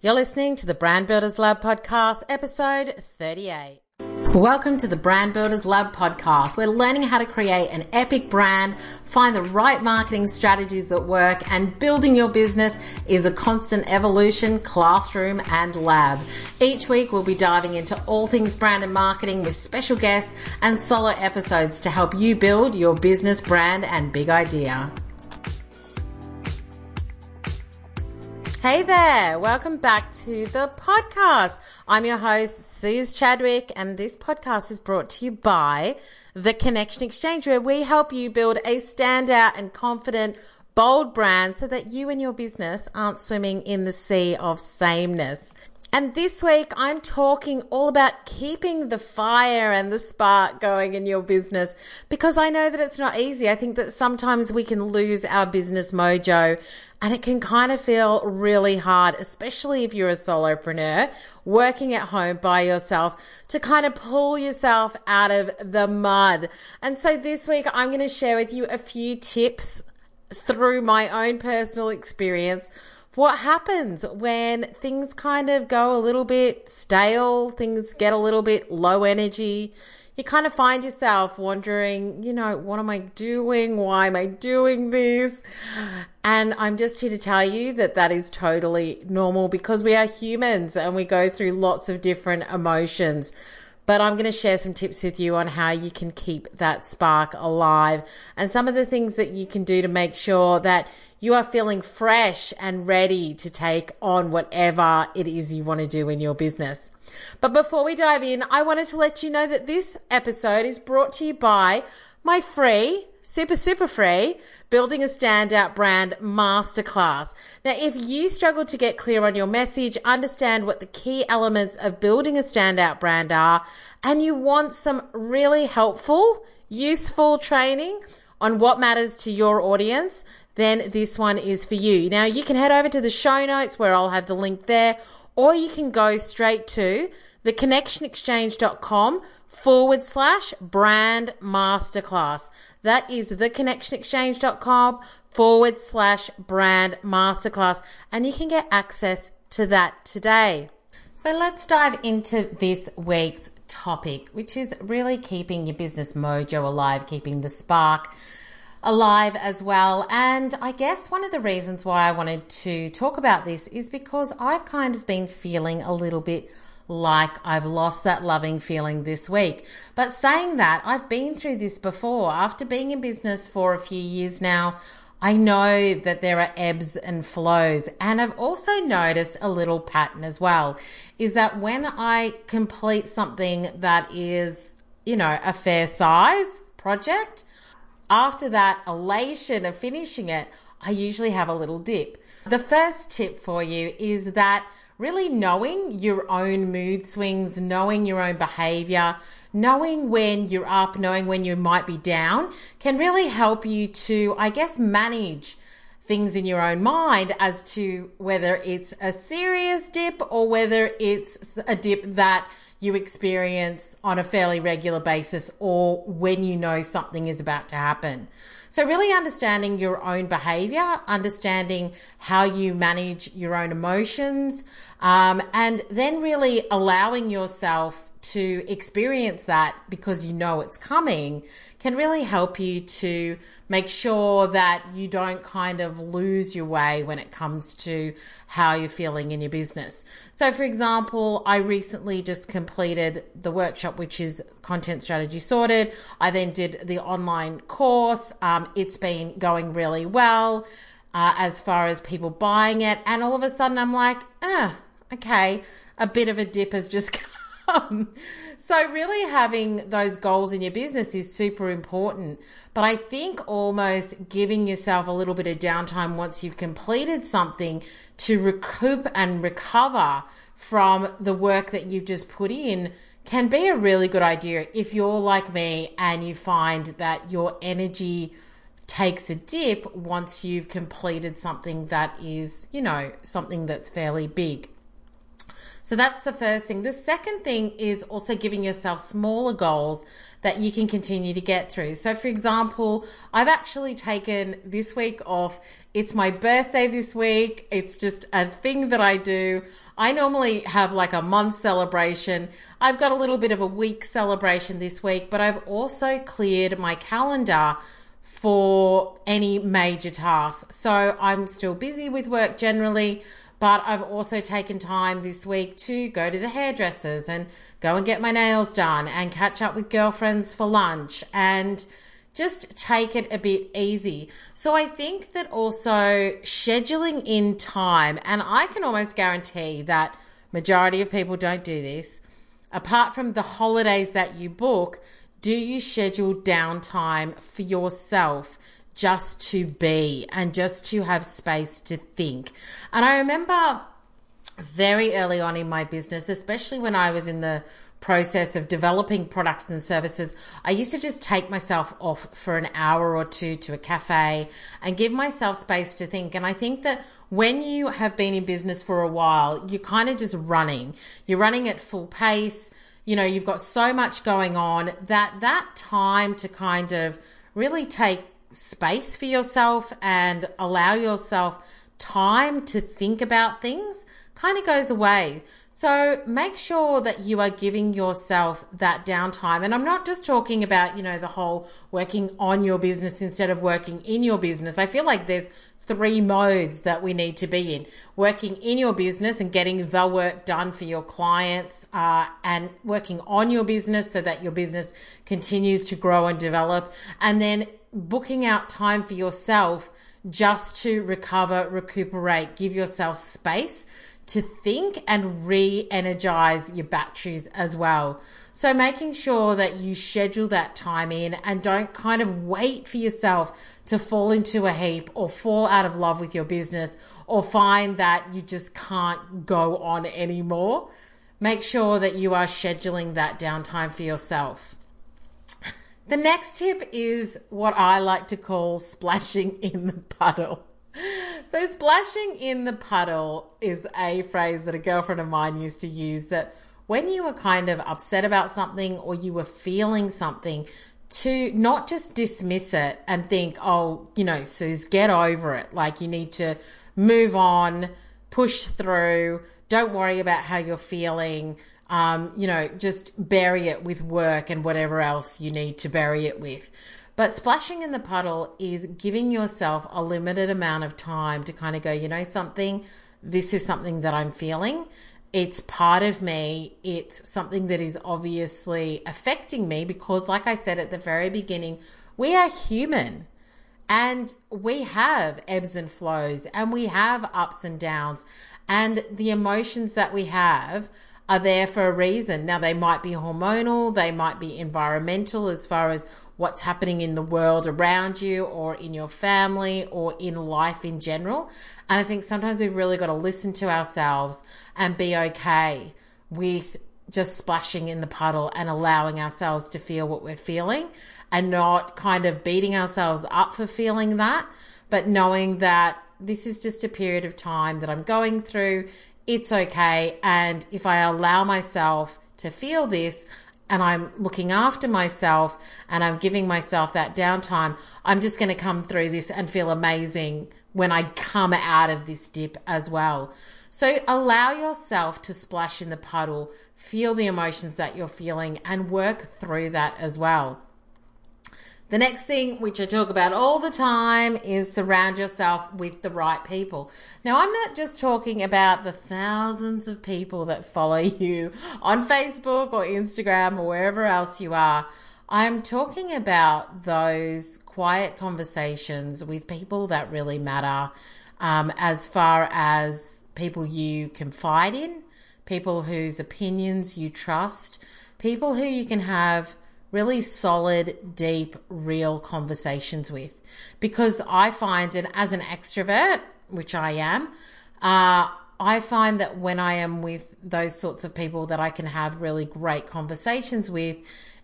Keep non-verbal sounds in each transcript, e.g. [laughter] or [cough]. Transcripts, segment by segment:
You're listening to the Brand Builders Lab podcast, episode 38. Welcome to the Brand Builders Lab podcast. We're learning how to create an epic brand, find the right marketing strategies that work, and building your business is a constant evolution, classroom, and lab. Each week, we'll be diving into all things brand and marketing with special guests and solo episodes to help you build your business brand and big idea. Hey there, welcome back to the podcast. I'm your host, Suzi Chadwick, and this podcast is brought to you by The Connection Exchange, where we help you build a standout and confident, bold brand so that you and your business aren't swimming in the sea of sameness. And this week, I'm talking all about keeping the fire and the spark going in your business because I know that it's not easy. I think that sometimes we can lose our business mojo and it can kind of feel really hard, especially if you're a solopreneur working at home by yourself to kind of pull yourself out of the mud. And so this week, I'm going to share with you a few tips through my own personal experience what happens when things kind of go a little bit stale, things get a little bit low energy. You kind of find yourself wondering, you know, what am I doing? Why am I doing this? And I'm just here to tell you that that is totally normal because we are humans and we go through lots of different emotions but I'm going to share some tips with you on how you can keep that spark alive and some of the things that you can do to make sure that you are feeling fresh and ready to take on whatever it is you want to do in your business. But before we dive in, I wanted to let you know that this episode is brought to you by my free super, super free Building a Standout Brand Masterclass. Now, if you struggle to get clear on your message, understand what the key elements of building a standout brand are, and you want some really helpful, useful training on what matters to your audience, then this one is for you. Now, you can head over to the show notes where I'll have the link there, or you can go straight to theconnectionexchange.com forward slash brand masterclass. That is theconnectionexchange.com forward slash brand masterclass. And you can get access to that today. So let's dive into this week's topic, which is really keeping your business mojo alive, keeping the spark alive as well. And I guess one of the reasons why I wanted to talk about this is because I've kind of been feeling a little bit like I've lost that loving feeling this week. But saying that, I've been through this before. After being in business for a few years now, I know that there are ebbs and flows. And I've also noticed a little pattern as well is that when I complete something that is, you know, a fair size project, after that elation of finishing it, I usually have a little dip. The first tip for you is that really knowing your own mood swings, knowing your own behavior, knowing when you're up, knowing when you might be down can really help you to, I guess, manage things in your own mind as to whether it's a serious dip or whether it's a dip that you experience on a fairly regular basis or when you know something is about to happen. So, really understanding your own behavior, understanding how you manage your own emotions, um, and then really allowing yourself to experience that because you know it's coming can really help you to make sure that you don't kind of lose your way when it comes to how you're feeling in your business. So, for example, I recently just completed the workshop, which is Content Strategy Sorted. I then did the online course. Um, it's been going really well uh, as far as people buying it. And all of a sudden, I'm like, ah, okay, a bit of a dip has just [laughs] come um, so, really having those goals in your business is super important. But I think almost giving yourself a little bit of downtime once you've completed something to recoup and recover from the work that you've just put in can be a really good idea if you're like me and you find that your energy takes a dip once you've completed something that is, you know, something that's fairly big. So that's the first thing. The second thing is also giving yourself smaller goals that you can continue to get through. So, for example, I've actually taken this week off. It's my birthday this week. It's just a thing that I do. I normally have like a month celebration. I've got a little bit of a week celebration this week, but I've also cleared my calendar for any major tasks. So I'm still busy with work generally, but I've also taken time this week to go to the hairdressers and go and get my nails done and catch up with girlfriends for lunch and just take it a bit easy. So I think that also scheduling in time, and I can almost guarantee that majority of people don't do this. Apart from the holidays that you book, do you schedule downtime for yourself? Just to be and just to have space to think. And I remember very early on in my business, especially when I was in the process of developing products and services, I used to just take myself off for an hour or two to a cafe and give myself space to think. And I think that when you have been in business for a while, you're kind of just running. You're running at full pace. You know, you've got so much going on that that time to kind of really take space for yourself and allow yourself time to think about things kind of goes away. So make sure that you are giving yourself that downtime. And I'm not just talking about, you know, the whole working on your business instead of working in your business. I feel like there's three modes that we need to be in working in your business and getting the work done for your clients uh, and working on your business so that your business continues to grow and develop and then booking out time for yourself just to recover, recuperate, give yourself space to think and re energize your batteries as well. So, making sure that you schedule that time in and don't kind of wait for yourself to fall into a heap or fall out of love with your business or find that you just can't go on anymore. Make sure that you are scheduling that downtime for yourself. The next tip is what I like to call splashing in the puddle. So, splashing in the puddle is a phrase that a girlfriend of mine used to use that when you were kind of upset about something or you were feeling something, to not just dismiss it and think, oh, you know, Suzi, get over it. Like you need to move on, push through, don't worry about how you're feeling um, you know, just bury it with work and whatever else you need to bury it with. But splashing in the puddle is giving yourself a limited amount of time to kind of go, you know, something, this is something that I'm feeling. It's part of me. It's something that is obviously affecting me because, like I said at the very beginning, we are human and we have ebbs and flows and we have ups and downs. And the emotions that we have are there for a reason. Now, they might be hormonal, they might be environmental as far as what's happening in the world around you or in your family or in life in general. And I think sometimes we've really got to listen to ourselves and be okay with just splashing in the puddle and allowing ourselves to feel what we're feeling and not kind of beating ourselves up for feeling that, but knowing that this is just a period of time that I'm going through it's okay. And if I allow myself to feel this, and I'm looking after myself and I'm giving myself that downtime, I'm just going to come through this and feel amazing when I come out of this dip as well. So allow yourself to splash in the puddle, feel the emotions that you're feeling, and work through that as well. The next thing, which I talk about all the time, is surround yourself with the right people. Now, I'm not just talking about the thousands of people that follow you on Facebook or Instagram or wherever else you are. I'm talking about those quiet conversations with people that really matter um, as far as people you confide in, people whose opinions you trust, people who you can have really solid, deep, real conversations with. Because I find, and as an extrovert, which I am, uh, I find that when I am with those sorts of people that I can have really great conversations with,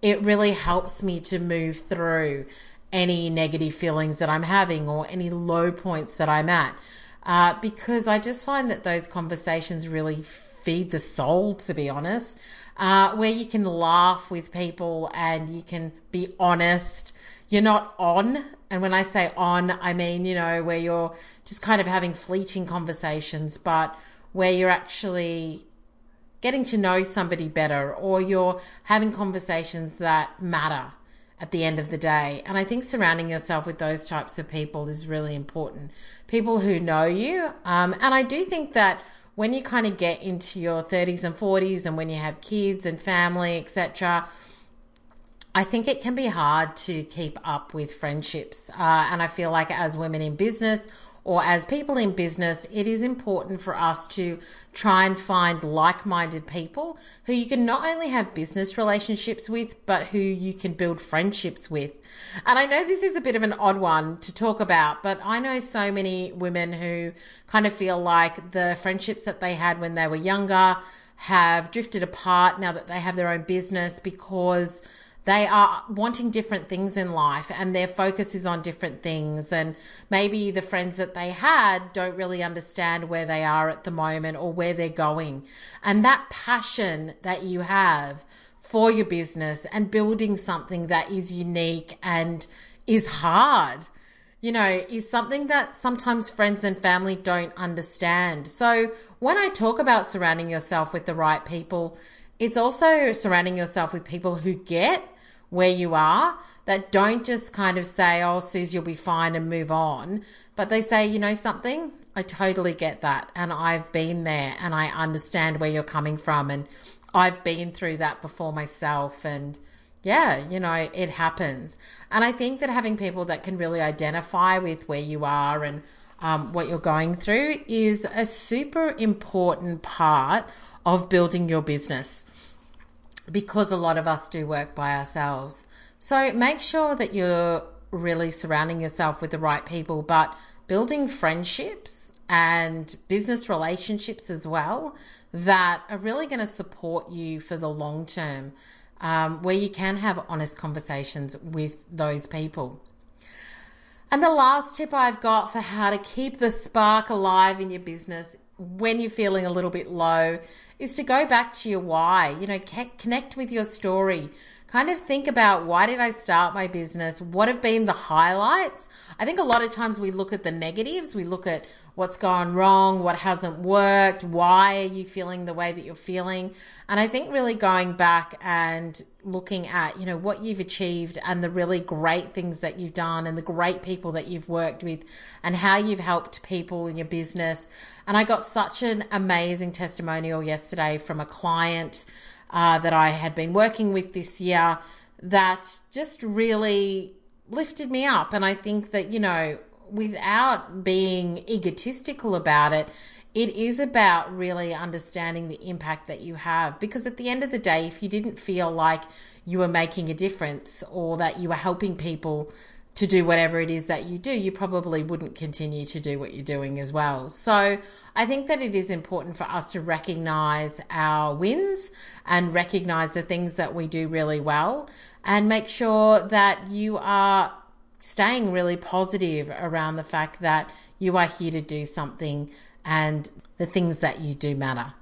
it really helps me to move through any negative feelings that I'm having or any low points that I'm at. Uh, because I just find that those conversations really feed the soul, to be honest, uh, where you can laugh with people and you can be honest. You're not on. And when I say on, I mean, you know, where you're just kind of having fleeting conversations, but where you're actually getting to know somebody better or you're having conversations that matter at the end of the day. And I think surrounding yourself with those types of people is really important. People who know you. Um, and I do think that when you kind of get into your 30s and 40s and when you have kids and family, etc., I think it can be hard to keep up with friendships. Uh, and I feel like as women in business or as people in business, it is important for us to try and find like minded people who you can not only have business relationships with, but who you can build friendships with. And I know this is a bit of an odd one to talk about, but I know so many women who kind of feel like the friendships that they had when they were younger have drifted apart now that they have their own business because they are wanting different things in life and their focus is on different things. And maybe the friends that they had don't really understand where they are at the moment or where they're going. And that passion that you have for your business and building something that is unique and is hard you know, is something that sometimes friends and family don't understand. So when I talk about surrounding yourself with the right people, it's also surrounding yourself with people who get where you are that don't just kind of say, oh, Suzi, you'll be fine and move on. But they say, you know something? I totally get that. And I've been there and I understand where you're coming from. And I've been through that before myself. And yeah, you know, it happens. And I think that having people that can really identify with where you are and um, what you're going through is a super important part of building your business because a lot of us do work by ourselves. So make sure that you're really surrounding yourself with the right people, but building friendships and business relationships as well that are really going to support you for the long term, um, where you can have honest conversations with those people. And the last tip I've got for how to keep the spark alive in your business when you're feeling a little bit low is to go back to your why. You know, connect with your story. Kind of think about why did I start my business? What have been the highlights? I think a lot of times we look at the negatives. We look at what's gone wrong, what hasn't worked, why are you feeling the way that you're feeling? And I think really going back and looking at, you know, what you've achieved and the really great things that you've done and the great people that you've worked with and how you've helped people in your business. And I got such an amazing testimonial yesterday from a client uh, that I had been working with this year that just really lifted me up. And I think that, you know, without being egotistical about it, it is about really understanding the impact that you have. Because at the end of the day, if you didn't feel like you were making a difference or that you were helping people to do whatever it is that you do, you probably wouldn't continue to do what you're doing as well. So I think that it is important for us to recognize our wins and recognize the things that we do really well and make sure that you are staying really positive around the fact that you are here to do something and the things that you do matter.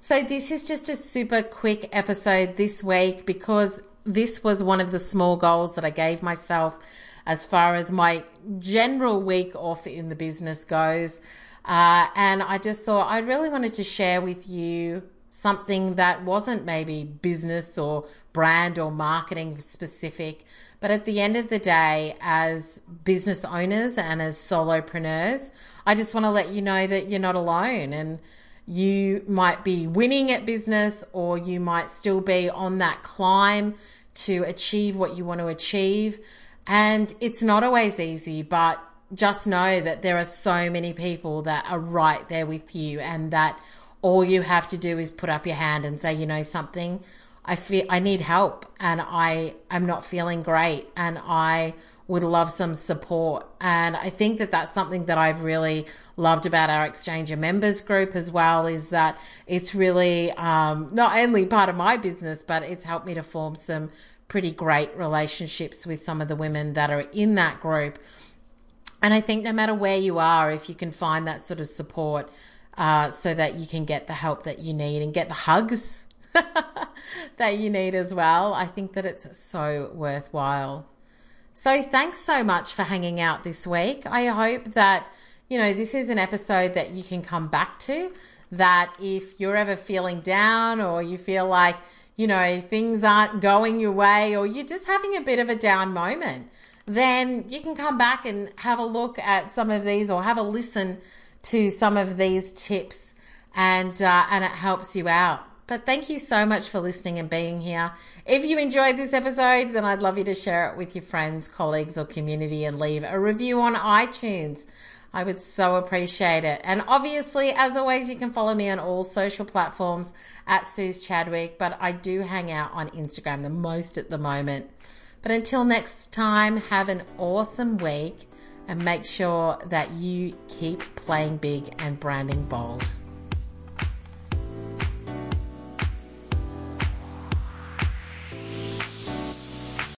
So this is just a super quick episode this week because this was one of the small goals that I gave myself as far as my general week off in the business goes. Uh, and I just thought I really wanted to share with you something that wasn't maybe business or brand or marketing specific. But at the end of the day, as business owners and as solopreneurs, I just want to let you know that you're not alone and you might be winning at business or you might still be on that climb to achieve what you want to achieve. And it's not always easy, but just know that there are so many people that are right there with you and that all you have to do is put up your hand and say, you know, something, I feel I need help and I am not feeling great and I would love some support. And I think that that's something that I've really loved about our Exchanger members group as well is that it's really um, not only part of my business, but it's helped me to form some pretty great relationships with some of the women that are in that group. And I think no matter where you are, if you can find that sort of support, uh, so that you can get the help that you need and get the hugs [laughs] that you need as well. I think that it's so worthwhile. So thanks so much for hanging out this week. I hope that, you know, this is an episode that you can come back to. That if you're ever feeling down or you feel like, you know, things aren't going your way or you're just having a bit of a down moment, then you can come back and have a look at some of these or have a listen to some of these tips and uh, and it helps you out. But thank you so much for listening and being here. If you enjoyed this episode, then I'd love you to share it with your friends, colleagues, or community and leave a review on iTunes. I would so appreciate it. And obviously, as always, you can follow me on all social platforms at Suzi Chadwick, but I do hang out on Instagram the most at the moment. But until next time, have an awesome week and make sure that you keep playing big and branding bold.